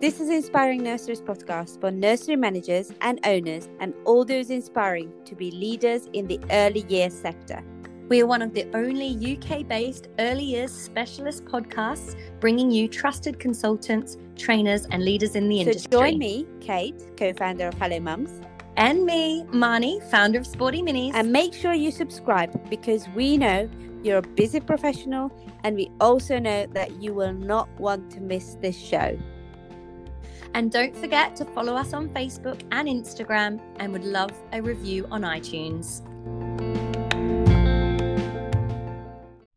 This is Inspiring Nurseries podcast for nursery managers and owners and all those inspiring to be leaders in the early years sector. We are one of the only UK based early years specialist podcasts bringing you trusted consultants, trainers, and leaders in the so industry. join me, Kate, co founder of Hello Mums, And me, Marnie, founder of Sporty Minis. and make sure you subscribe because we know you're a busy professional and we also know that you will not want to miss this show. And don't forget to follow us on Facebook and Instagram and would love a review on iTunes.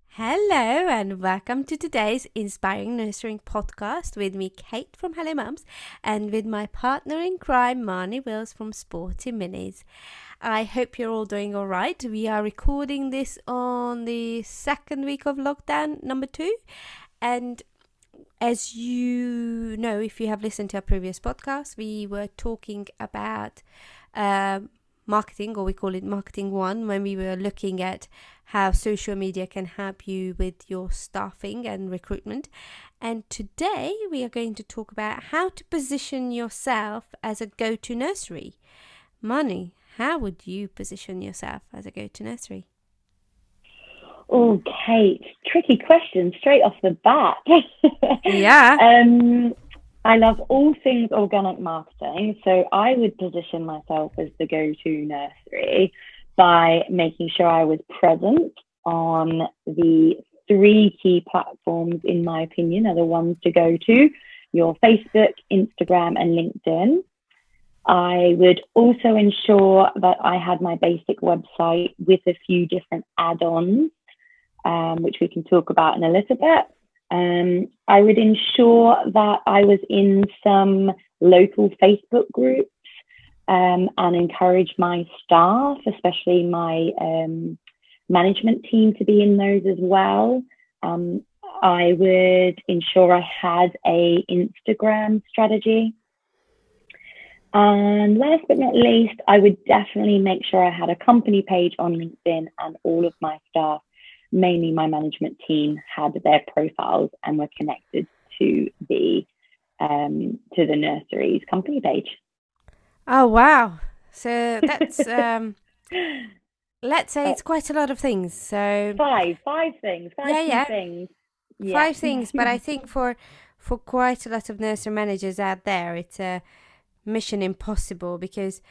Hello and welcome to today's Inspiring Nurseries podcast with me, Kate from Hello Mums, and with my partner in crime, Marnie Wills from Sporty Minis. I hope you're all doing all right. We are recording this on the second week of lockdown, number two, and as you know, if you have listened to our previous podcast, we were talking about um, marketing, or we call it Marketing One, when we were looking at how social media can help you with your staffing and recruitment. And today we are going to talk about how to position yourself as a go to nursery. Marnie, how would you position yourself as a go to nursery? Oh, Kate, tricky question straight off the bat. Yeah. um, I love all things organic marketing, so I would position myself as the go-to nursery by making sure I was present on the three key platforms, in my opinion, are the ones to go to: your Facebook, Instagram, and LinkedIn. I would also ensure that I had my basic website with a few different add-ons um, which we can talk about in a little bit. Um, I would ensure that I was in some local Facebook groups um, and encourage my staff, especially my um, management team, to be in those as well. Um, I would ensure I had a Instagram strategy. And last but not least, I would definitely make sure I had a company page on LinkedIn and all of my staff mainly my management team had their profiles and were connected to the um, to the nursery's company page. Oh wow! So that's um, let's say it's quite a lot of things. So Five, five things, five Yeah, yeah. things. Yeah. five things, but I think for for quite a lot of nursery managers out there, it's a mission impossible because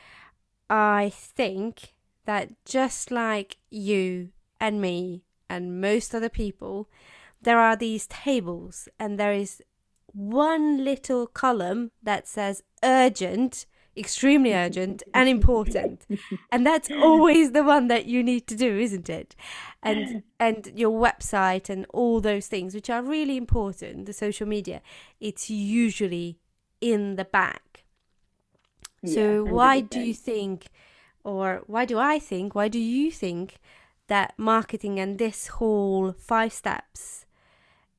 I think that just like you and me and most other people, there are these tables, and there is one little column that says urgent, extremely urgent, and important. And that's always the one that you need to do, isn't it? And and your website and all those things, which are really important, the social media, it's usually in the back. So Yeah, why do you think, or why do I think, why do you think that marketing and this whole five steps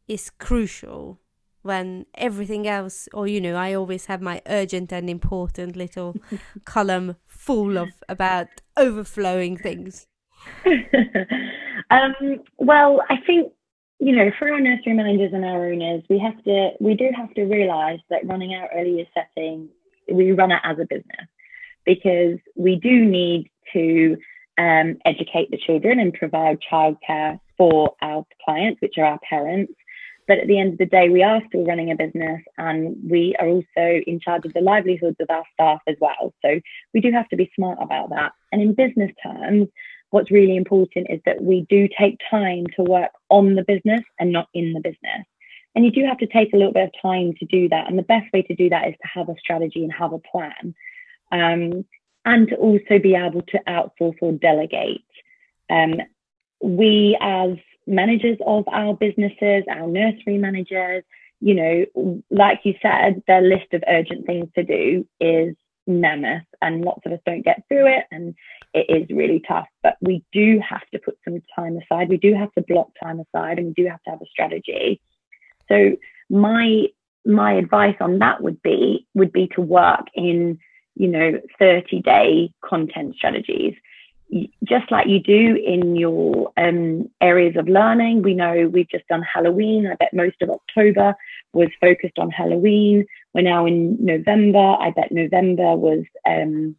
is crucial when everything else, or you know, I always have my urgent and important little column full of about overflowing things. um, well, I think you know, for our nursery managers and our owners, we have to, we do have to realise that running our early year setting, we run it as a business because we do need to um, educate the children and provide childcare for our clients, which are our parents. But at the end of the day, we are still running a business and we are also in charge of the livelihoods of our staff as well. So we do have to be smart about that. And in business terms, what's really important is that we do take time to work on the business and not in the business. And you do have to take a little bit of time to do that. And the best way to do that is to have a strategy and have a plan. Um, and to also be able to outsource or delegate. Um, we, as managers of our businesses, our nursery managers, you know, like you said, their list of urgent things to do is mammoth, and lots of us don't get through it, and it is really tough. But we do have to put some time aside. We do have to block time aside, and we do have to have a strategy. So my my advice on that would be would be to work in you know 30 day content strategies just like you do in your um, areas of learning. We know we've just done Halloween. I bet most of October was focused on Halloween. We're now in November. I bet November was um,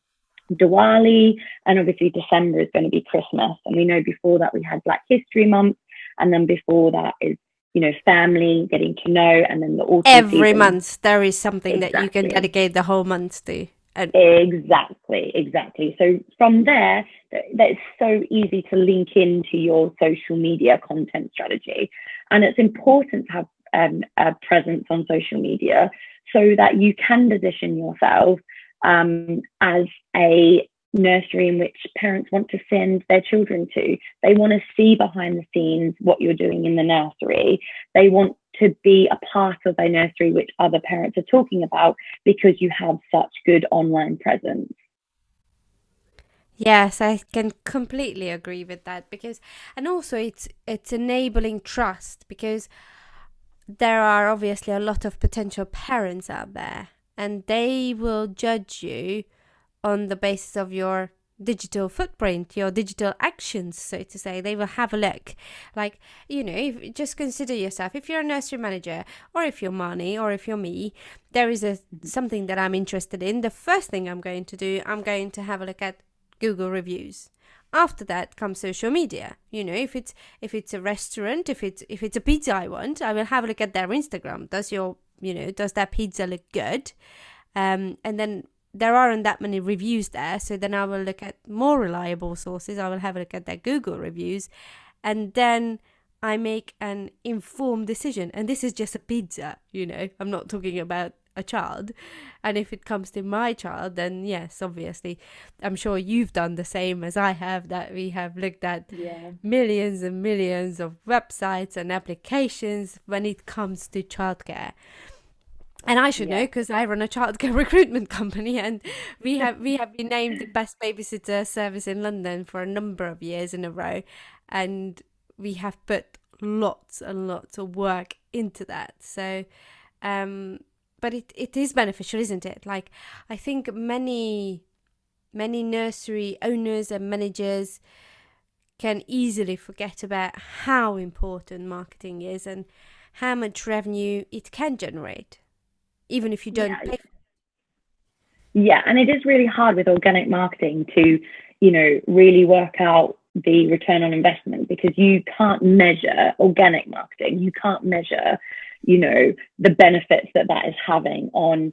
Diwali, and obviously December is going to be Christmas. And we know before that we had Black History Month, and then before that is you know family, getting to know, and then the autumn. Every season. month there is something exactly. that you can dedicate the whole month to. And- exactly, exactly. So from there, that's so easy to link into your social media content strategy, and it's important to have um, a presence on social media so that you can position yourself um, as a nursery in which parents want to send their children to. They want to see behind the scenes what you're doing in the nursery. They want to be a part of a nursery which other parents are talking about because you have such good online presence. Yes, I can completely agree with that because and also it's it's enabling trust because there are obviously a lot of potential parents out there and they will judge you on the basis of your digital footprint, your digital actions, so to say. They will have a look. Like, you know, if, just consider yourself. If you're a nursery manager, or if you're Marnie, or if you're me, there is a something that I'm interested in. The first thing I'm going to do, I'm going to have a look at Google reviews. After that comes social media. You know, if it's if it's a restaurant, if it's if it's a pizza I want, I will have a look at their Instagram. Does your you know, does that pizza look good? Um, and then there aren't that many reviews there, so then I will look at more reliable sources. I will have a look at their Google reviews, and then I make an informed decision. And this is just a pizza, you know. I'm not talking about a child. And if it comes to my child, then yes, obviously, I'm sure you've done the same as I have, that we have looked at yeah. millions and millions of websites and applications when it comes to childcare. And I should yeah. know because I run a childcare recruitment company, and we have we have been named the best babysitter service in London for a number of years in a row, and we have put lots and lots of work into that. So, um, but it, it is beneficial, isn't it? Like I think many many nursery owners and managers can easily forget about how important marketing is and how much revenue it can generate even if you don't yeah. pay. Yeah, and it is really hard with organic marketing to, you know, really work out the return on investment because you can't measure organic marketing. You can't measure, you know, the benefits that that is having on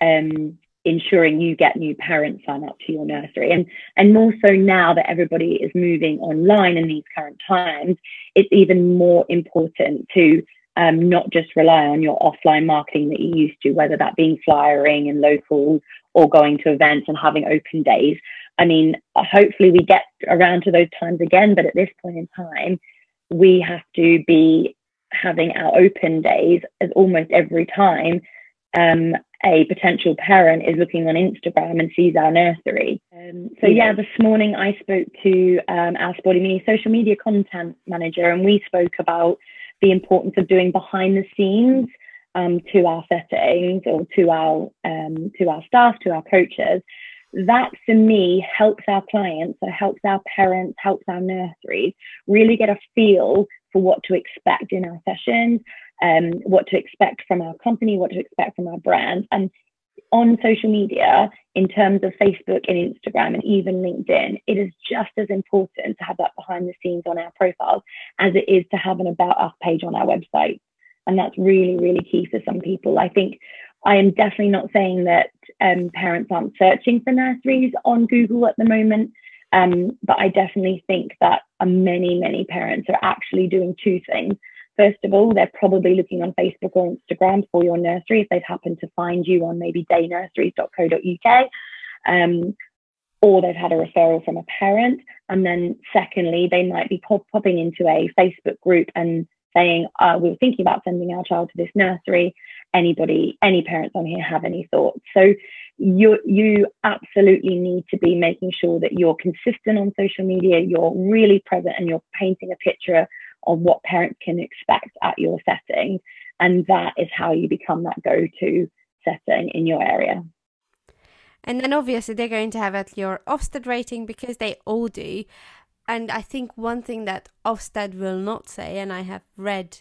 um, ensuring you get new parents sign up to your nursery. And and more so now that everybody is moving online in these current times, it's even more important to um, not just rely on your offline marketing that you used to, whether that being flyering and locals or going to events and having open days. I mean, hopefully we get around to those times again, but at this point in time, we have to be having our open days as almost every time um, a potential parent is looking on Instagram and sees our nursery. Um, so yeah, this morning I spoke to um, our Sporty Mini social media content manager, and we spoke about the importance of doing behind the scenes um, to our settings or to our um, to our staff, to our coaches. That for me helps our clients, so helps our parents, helps our nurseries really get a feel for what to expect in our sessions, um, what to expect from our company, what to expect from our brand, and on social media, in terms of Facebook and Instagram and even LinkedIn, it is just as important to have that behind the scenes on our profiles as it is to have an about us page on our website. And that's really, really key for some people. I think I am definitely not saying that um, parents aren't searching for nurseries on Google at the moment. Um, but I definitely think that many, many parents are actually doing two things. First of all, they're probably looking on Facebook or Instagram for your nursery if they've happened to find you on maybe daynurseries.co.uk. Um, or they've had a referral from a parent. And then, secondly, they might be pop- popping into a Facebook group and saying, uh, We are thinking about sending our child to this nursery. Anybody, any parents on here have any thoughts? So, you you absolutely need to be making sure that you're consistent on social media, you're really present, and you're painting a picture of what parents can expect at your setting. And that is how you become that go to setting in your area. And then obviously they're going to have at your Ofsted rating because they all do. And I think one thing that Ofsted will not say, and I have read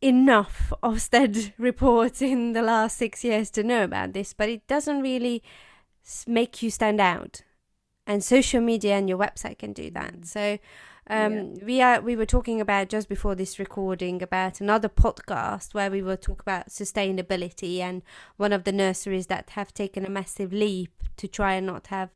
enough Ofsted reports in the last six years to know about this, but it doesn't really make you stand out. And social media and your website can do that. So um, yeah. we are we were talking about just before this recording about another podcast where we will talk about sustainability and one of the nurseries that have taken a massive leap to try and not have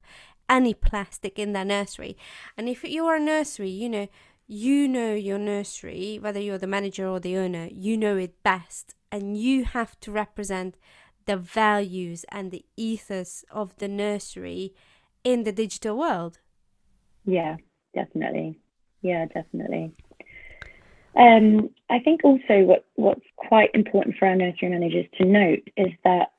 any plastic in their nursery. And if you're a nursery, you know you know your nursery, whether you're the manager or the owner, you know it best, and you have to represent the values and the ethos of the nursery in the digital world. Yeah, definitely. Yeah, definitely. Um, I think also what, what's quite important for our nursery managers to note is that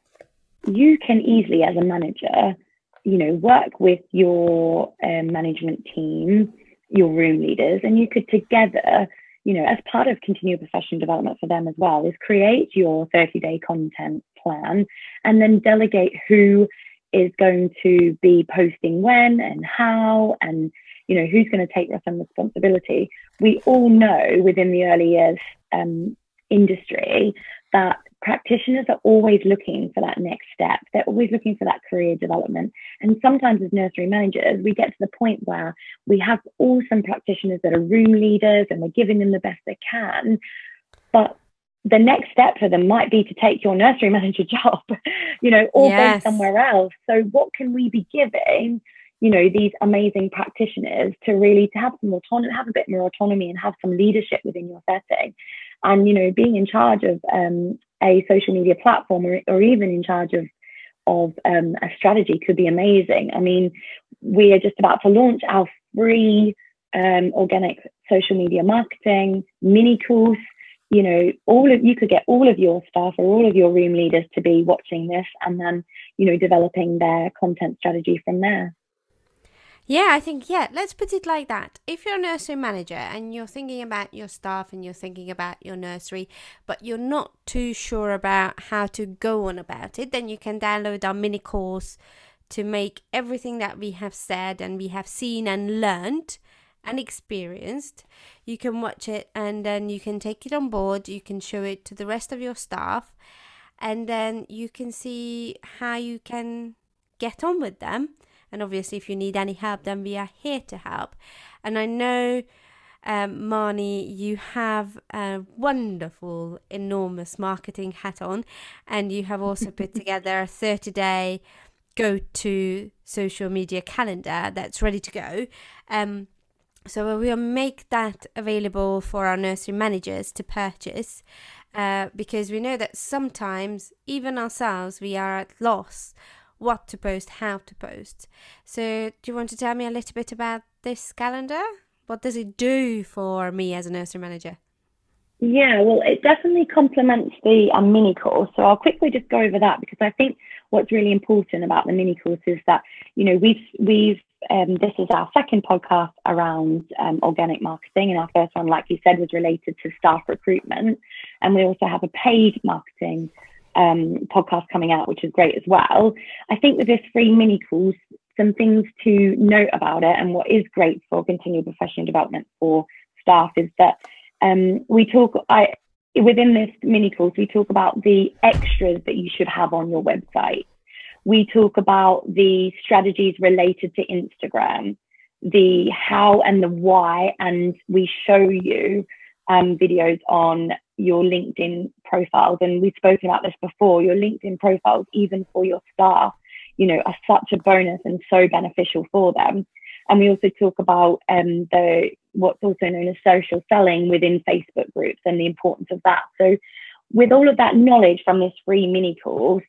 you can easily, as a manager, you know, work with your um, management team, your room leaders, and you could together, you know, as part of continual professional development for them as well, is create your 30 day content plan and then delegate who is going to be posting when and how and you know, who's going to take some responsibility? We all know within the early years um, industry that practitioners are always looking for that next step. They're always looking for that career development. And sometimes as nursery managers, we get to the point where we have awesome practitioners that are room leaders and we're giving them the best they can. But the next step for them might be to take your nursery manager job, you know, or yes. go somewhere else. So what can we be giving you know these amazing practitioners to really to have some autonomy have a bit more autonomy and have some leadership within your setting. And you know being in charge of um, a social media platform or, or even in charge of of um, a strategy could be amazing. I mean we are just about to launch our free um, organic social media marketing mini course. You know all of you could get all of your staff or all of your room leaders to be watching this and then you know developing their content strategy from there yeah, I think, yeah, let's put it like that. If you're a nursery manager and you're thinking about your staff and you're thinking about your nursery, but you're not too sure about how to go on about it, then you can download our mini course to make everything that we have said and we have seen and learned and experienced. You can watch it and then you can take it on board, you can show it to the rest of your staff, and then you can see how you can get on with them and obviously, if you need any help, then we are here to help. And I know, um, Marnie, you have a wonderful, enormous marketing hat on, and you have also put together a 30 day go to social media calendar that's ready to go. Um, so we'll make that available for our nursery managers to purchase uh, because we know that sometimes, even ourselves, we are at loss what to post, how to post. So, do you want to tell me a little bit about this calendar? What does it do for me as a nursery manager? Yeah, well, it definitely complements the um, mini course. So I'll quickly just go over that because I think what's really important about the mini course is that you know we've we've um, this is our second podcast around um, organic marketing, and our first one, like you said, was related to staff recruitment, and we also have a paid marketing um, podcast coming out, which is great as well. I think with this free mini course, some things to note about it and what is great for continual professional development for staff is that um, we talk I, within this mini course we talk about the extras that you should have on your website we talk about the strategies related to instagram the how and the why and we show you um, videos on your LinkedIn profiles. And we've spoken about this before. Your LinkedIn profiles, even for your staff, you know, are such a bonus and so beneficial for them. And we also talk about um, the what's also known as social selling within Facebook groups and the importance of that. So, with all of that knowledge from this free mini course,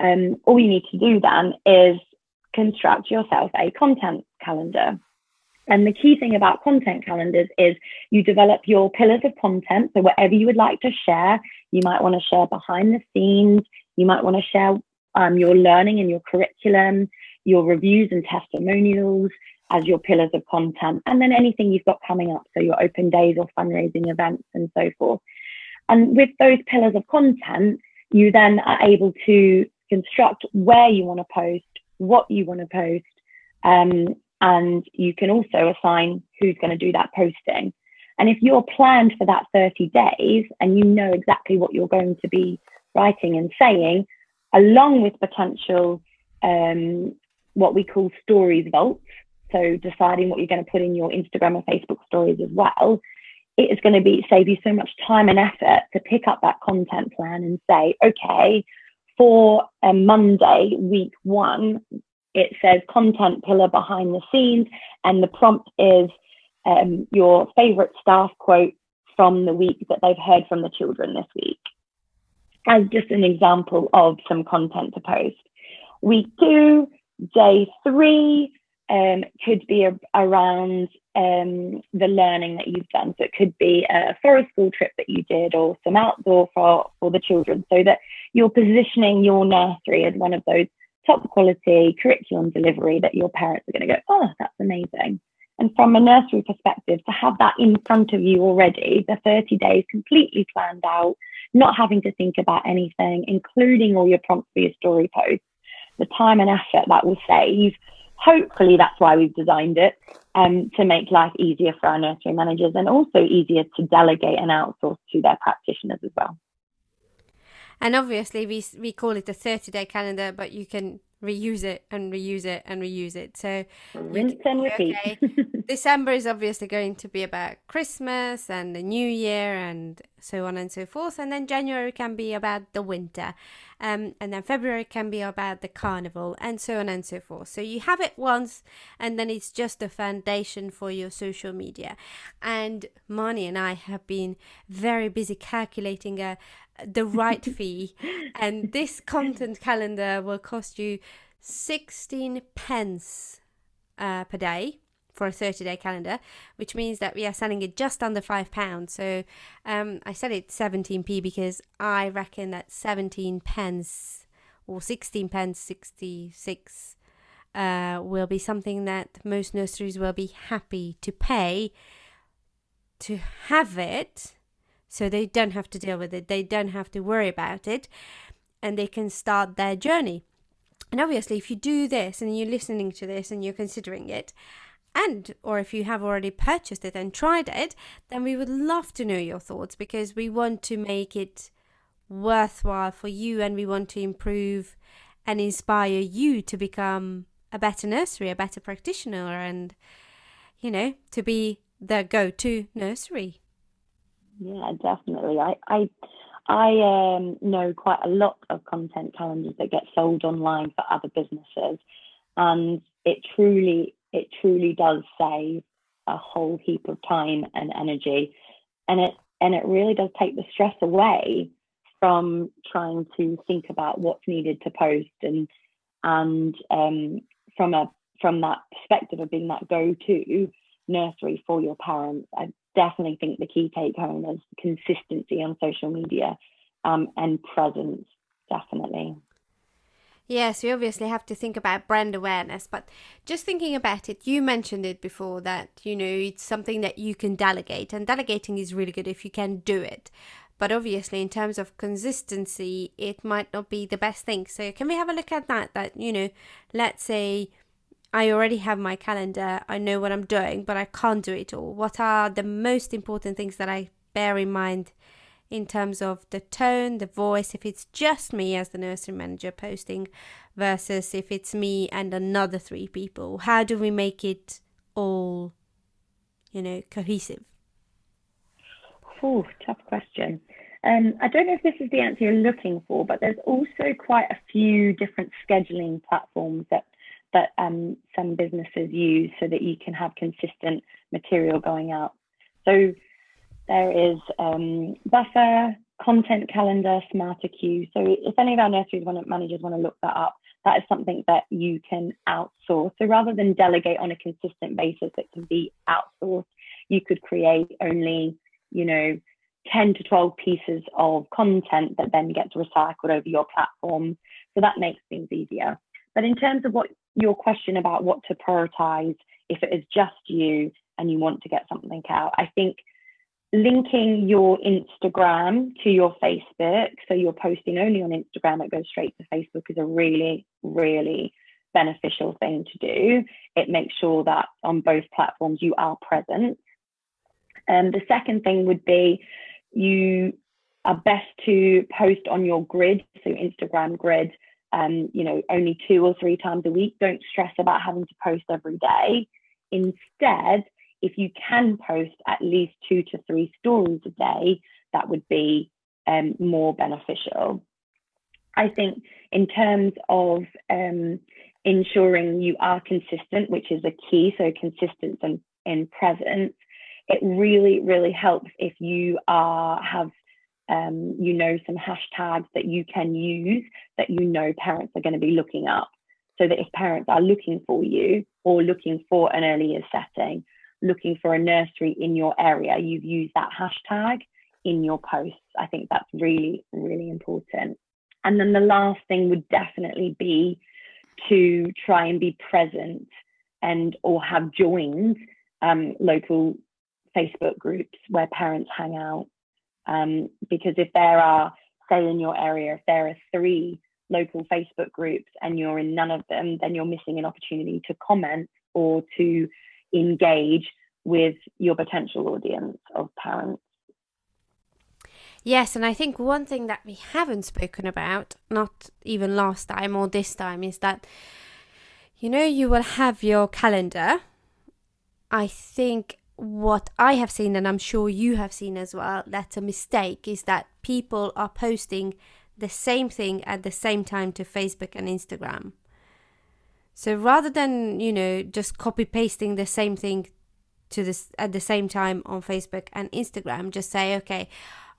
um, all you need to do then is construct yourself a content calendar. And the key thing about content calendars is you develop your pillars of content. So, whatever you would like to share, you might want to share behind the scenes, you might want to share um, your learning and your curriculum, your reviews and testimonials as your pillars of content, and then anything you've got coming up. So, your open days or fundraising events and so forth. And with those pillars of content, you then are able to construct where you want to post, what you want to post, um, and you can also assign who's going to do that posting. And if you're planned for that 30 days and you know exactly what you're going to be writing and saying, along with potential um, what we call stories vaults, so deciding what you're going to put in your Instagram or Facebook stories as well, it is going to be save you so much time and effort to pick up that content plan and say, okay, for a Monday, week one, it says content pillar behind the scenes, and the prompt is um, your favorite staff quote from the week that they've heard from the children this week, as just an example of some content to post. Week two, day three, um, could be a, around um, the learning that you've done. So it could be a forest school trip that you did or some outdoor for, for the children so that you're positioning your nursery as one of those top quality curriculum delivery that your parents are going to go, oh, that's amazing. And from a nursery perspective, to have that in front of you already, the 30 days completely planned out, not having to think about anything, including all your prompts for your story posts, the time and effort that will save hopefully that's why we've designed it um, to make life easier for our nursery managers and also easier to delegate and outsource to their practitioners as well. And obviously, we we call it a thirty day calendar, but you can reuse it and reuse it and reuse it. So rinse and repeat. Okay, December is obviously going to be about Christmas and the New Year and so on and so forth. And then January can be about the winter. Um, and then February can be about the carnival and so on and so forth. So you have it once and then it's just a foundation for your social media. And Marnie and I have been very busy calculating a, the right fee. And this content calendar will cost you 16 pence uh, per day for a 30 day calendar, which means that we are selling it just under £5. So um, I said it 17p because I reckon that 17 pence or 16 pence 66 uh, will be something that most nurseries will be happy to pay to have it so they don't have to deal with it, they don't have to worry about it, and they can start their journey. And obviously, if you do this and you're listening to this and you're considering it, and or if you have already purchased it and tried it, then we would love to know your thoughts because we want to make it worthwhile for you and we want to improve and inspire you to become a better nursery, a better practitioner, and you know, to be the go to nursery. Yeah, definitely. I I I um, know quite a lot of content calendars that get sold online for other businesses, and it truly it truly does save a whole heap of time and energy, and it and it really does take the stress away from trying to think about what's needed to post and and um, from a from that perspective of being that go-to nursery for your parents. I definitely think the key take home is consistency on social media um, and presence, definitely. Yes, we obviously have to think about brand awareness, but just thinking about it, you mentioned it before that, you know, it's something that you can delegate, and delegating is really good if you can do it. But obviously, in terms of consistency, it might not be the best thing. So, can we have a look at that? That, you know, let's say I already have my calendar, I know what I'm doing, but I can't do it all. What are the most important things that I bear in mind in terms of the tone, the voice, if it's just me as the nursery manager posting versus if it's me and another three people? How do we make it all, you know, cohesive? Oh, tough question. Um, I don't know if this is the answer you're looking for, but there's also quite a few different scheduling platforms that that um, some businesses use so that you can have consistent material going out. So there is um, Buffer, Content Calendar, SmarterQueue. So if any of our nurseries want managers want to look that up, that is something that you can outsource. So rather than delegate on a consistent basis, it can be outsourced. You could create only, you know, 10 to 12 pieces of content that then gets recycled over your platform. So that makes things easier. But in terms of what your question about what to prioritize if it is just you and you want to get something out, I think linking your Instagram to your Facebook, so you're posting only on Instagram, it goes straight to Facebook, is a really, really beneficial thing to do. It makes sure that on both platforms you are present. And the second thing would be you are best to post on your grid, so Instagram grid, um, you know, only two or three times a week. Don't stress about having to post every day. Instead, if you can post at least two to three stories a day, that would be um, more beneficial. I think in terms of um, ensuring you are consistent, which is a key, so consistency and, and presence, it really, really helps if you are have um, you know some hashtags that you can use that you know parents are going to be looking up so that if parents are looking for you or looking for an early years setting looking for a nursery in your area, you've used that hashtag in your posts. I think that's really, really important. And then the last thing would definitely be to try and be present and or have joined um, local Facebook groups where parents hang out. Um, because if there are, say in your area, if there are three local Facebook groups and you're in none of them, then you're missing an opportunity to comment or to engage with your potential audience of parents. Yes, and I think one thing that we haven't spoken about, not even last time or this time, is that you know you will have your calendar. I think what I have seen, and I'm sure you have seen as well, that's a mistake, is that people are posting the same thing at the same time to Facebook and Instagram. So rather than, you know, just copy pasting the same thing to this at the same time on Facebook and Instagram, just say, okay,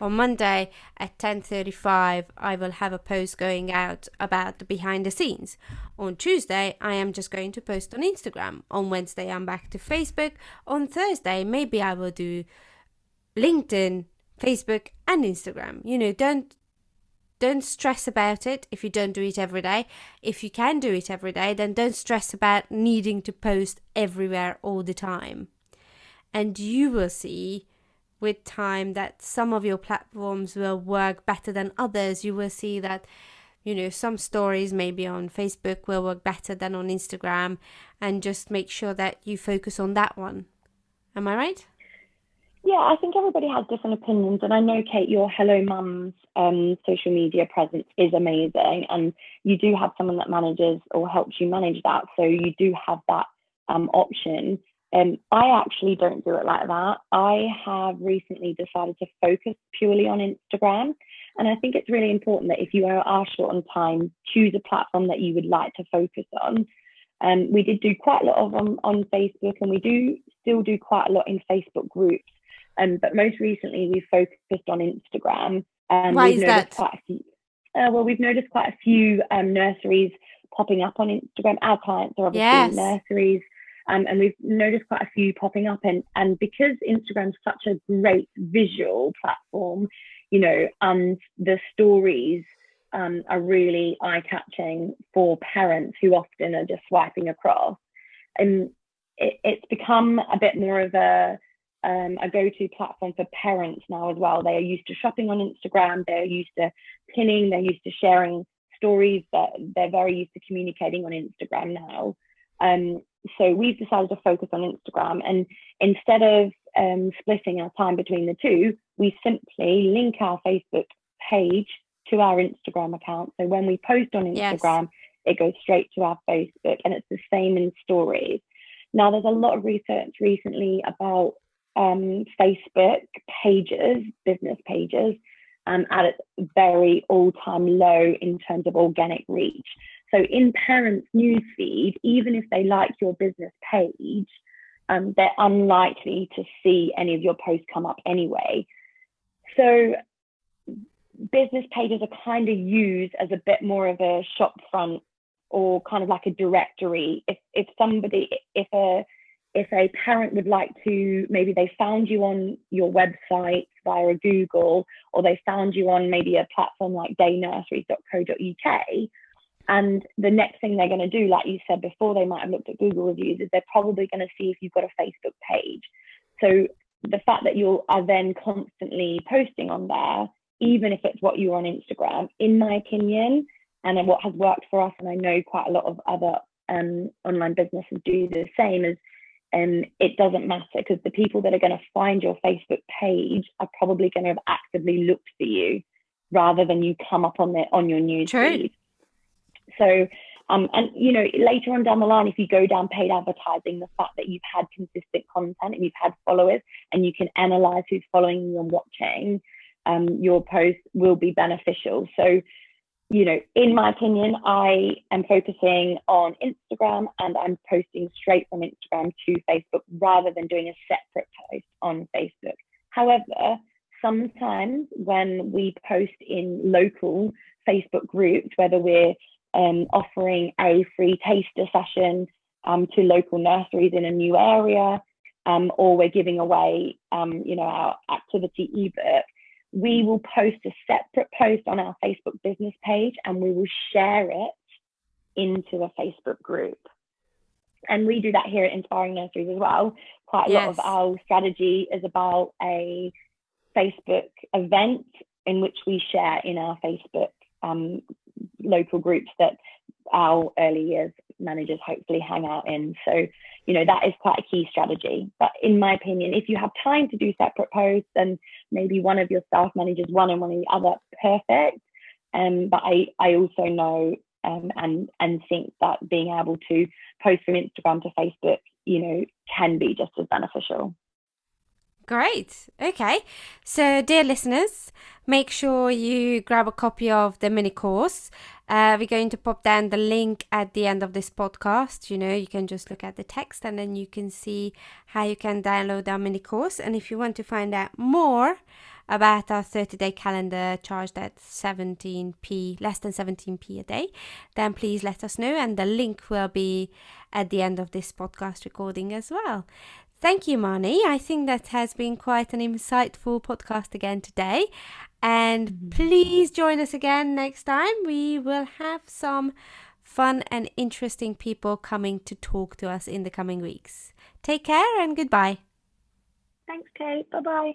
on Monday at 10:35 I will have a post going out about the behind the scenes. On Tuesday I am just going to post on Instagram. On Wednesday I'm back to Facebook. On Thursday maybe I will do LinkedIn, Facebook and Instagram. You know, don't don't stress about it if you don't do it every day. If you can do it every day, then don't stress about needing to post everywhere all the time. And you will see with time that some of your platforms will work better than others. You will see that, you know, some stories maybe on Facebook will work better than on Instagram, and just make sure that you focus on that one. Am I right? Yeah, I think everybody has different opinions, and I know Kate, your Hello Mums um, social media presence is amazing, and you do have someone that manages or helps you manage that, so you do have that um, option. Um, I actually don't do it like that. I have recently decided to focus purely on Instagram, and I think it's really important that if you are short on time, choose a platform that you would like to focus on. Um, we did do quite a lot of on, on Facebook, and we do still do quite a lot in Facebook groups um, but most recently, we focused on Instagram. And Why is that? Few, uh, well, we've noticed quite a few um, nurseries popping up on Instagram. Our clients are obviously yes. nurseries. Um, and we've noticed quite a few popping up and and because Instagram's such a great visual platform, you know, and the stories um, are really eye-catching for parents who often are just swiping across, and it, it's become a bit more of a um, a go-to platform for parents now as well. They are used to shopping on Instagram. They're used to pinning. They're used to sharing stories. That they're very used to communicating on Instagram now. Um, so we've decided to focus on Instagram, and instead of um, splitting our time between the two, we simply link our Facebook page to our Instagram account. So when we post on Instagram, yes. it goes straight to our Facebook, and it's the same in stories. Now, there's a lot of research recently about um, Facebook pages, business pages, um, at its very all-time low in terms of organic reach. So in parents' newsfeed, even if they like your business page, um, they're unlikely to see any of your posts come up anyway. So business pages are kind of used as a bit more of a shop front or kind of like a directory. If if somebody if a if a parent would like to, maybe they found you on your website via Google, or they found you on maybe a platform like daynurseries.co.uk, and the next thing they're going to do, like you said before, they might have looked at Google reviews, is they're probably going to see if you've got a Facebook page. So the fact that you are then constantly posting on there, even if it's what you're on Instagram, in my opinion, and what has worked for us, and I know quite a lot of other um, online businesses do the same, is um, it doesn't matter because the people that are going to find your Facebook page are probably going to have actively looked for you rather than you come up on their on your news feed. So, um, and you know, later on down the line, if you go down paid advertising, the fact that you've had consistent content and you've had followers, and you can analyze who's following you and watching, um, your post will be beneficial. So, you know, in my opinion, I am focusing on Instagram and I'm posting straight from Instagram to Facebook rather than doing a separate post on Facebook. However, sometimes when we post in local Facebook groups, whether we're um, offering a free taster session um, to local nurseries in a new area, um, or we're giving away, um, you know, our activity ebook, we will post a separate post on our Facebook business page and we will share it into a Facebook group. And we do that here at Inspiring Nurseries as well. Quite a yes. lot of our strategy is about a Facebook event in which we share in our Facebook um, local groups that our early years managers hopefully hang out in. So, you know, that is quite a key strategy. But in my opinion, if you have time to do separate posts and maybe one of your staff managers one and one of the other, perfect. Um, but I, I also know um, and and think that being able to post from Instagram to Facebook, you know, can be just as beneficial. Great. Okay. So, dear listeners, make sure you grab a copy of the mini course. Uh, we're going to pop down the link at the end of this podcast. You know, you can just look at the text and then you can see how you can download our mini course. And if you want to find out more about our 30 day calendar charged at 17p, less than 17p a day, then please let us know. And the link will be at the end of this podcast recording as well. Thank you, Marnie. I think that has been quite an insightful podcast again today. And mm-hmm. please join us again next time. We will have some fun and interesting people coming to talk to us in the coming weeks. Take care and goodbye. Thanks, Kate. Bye bye.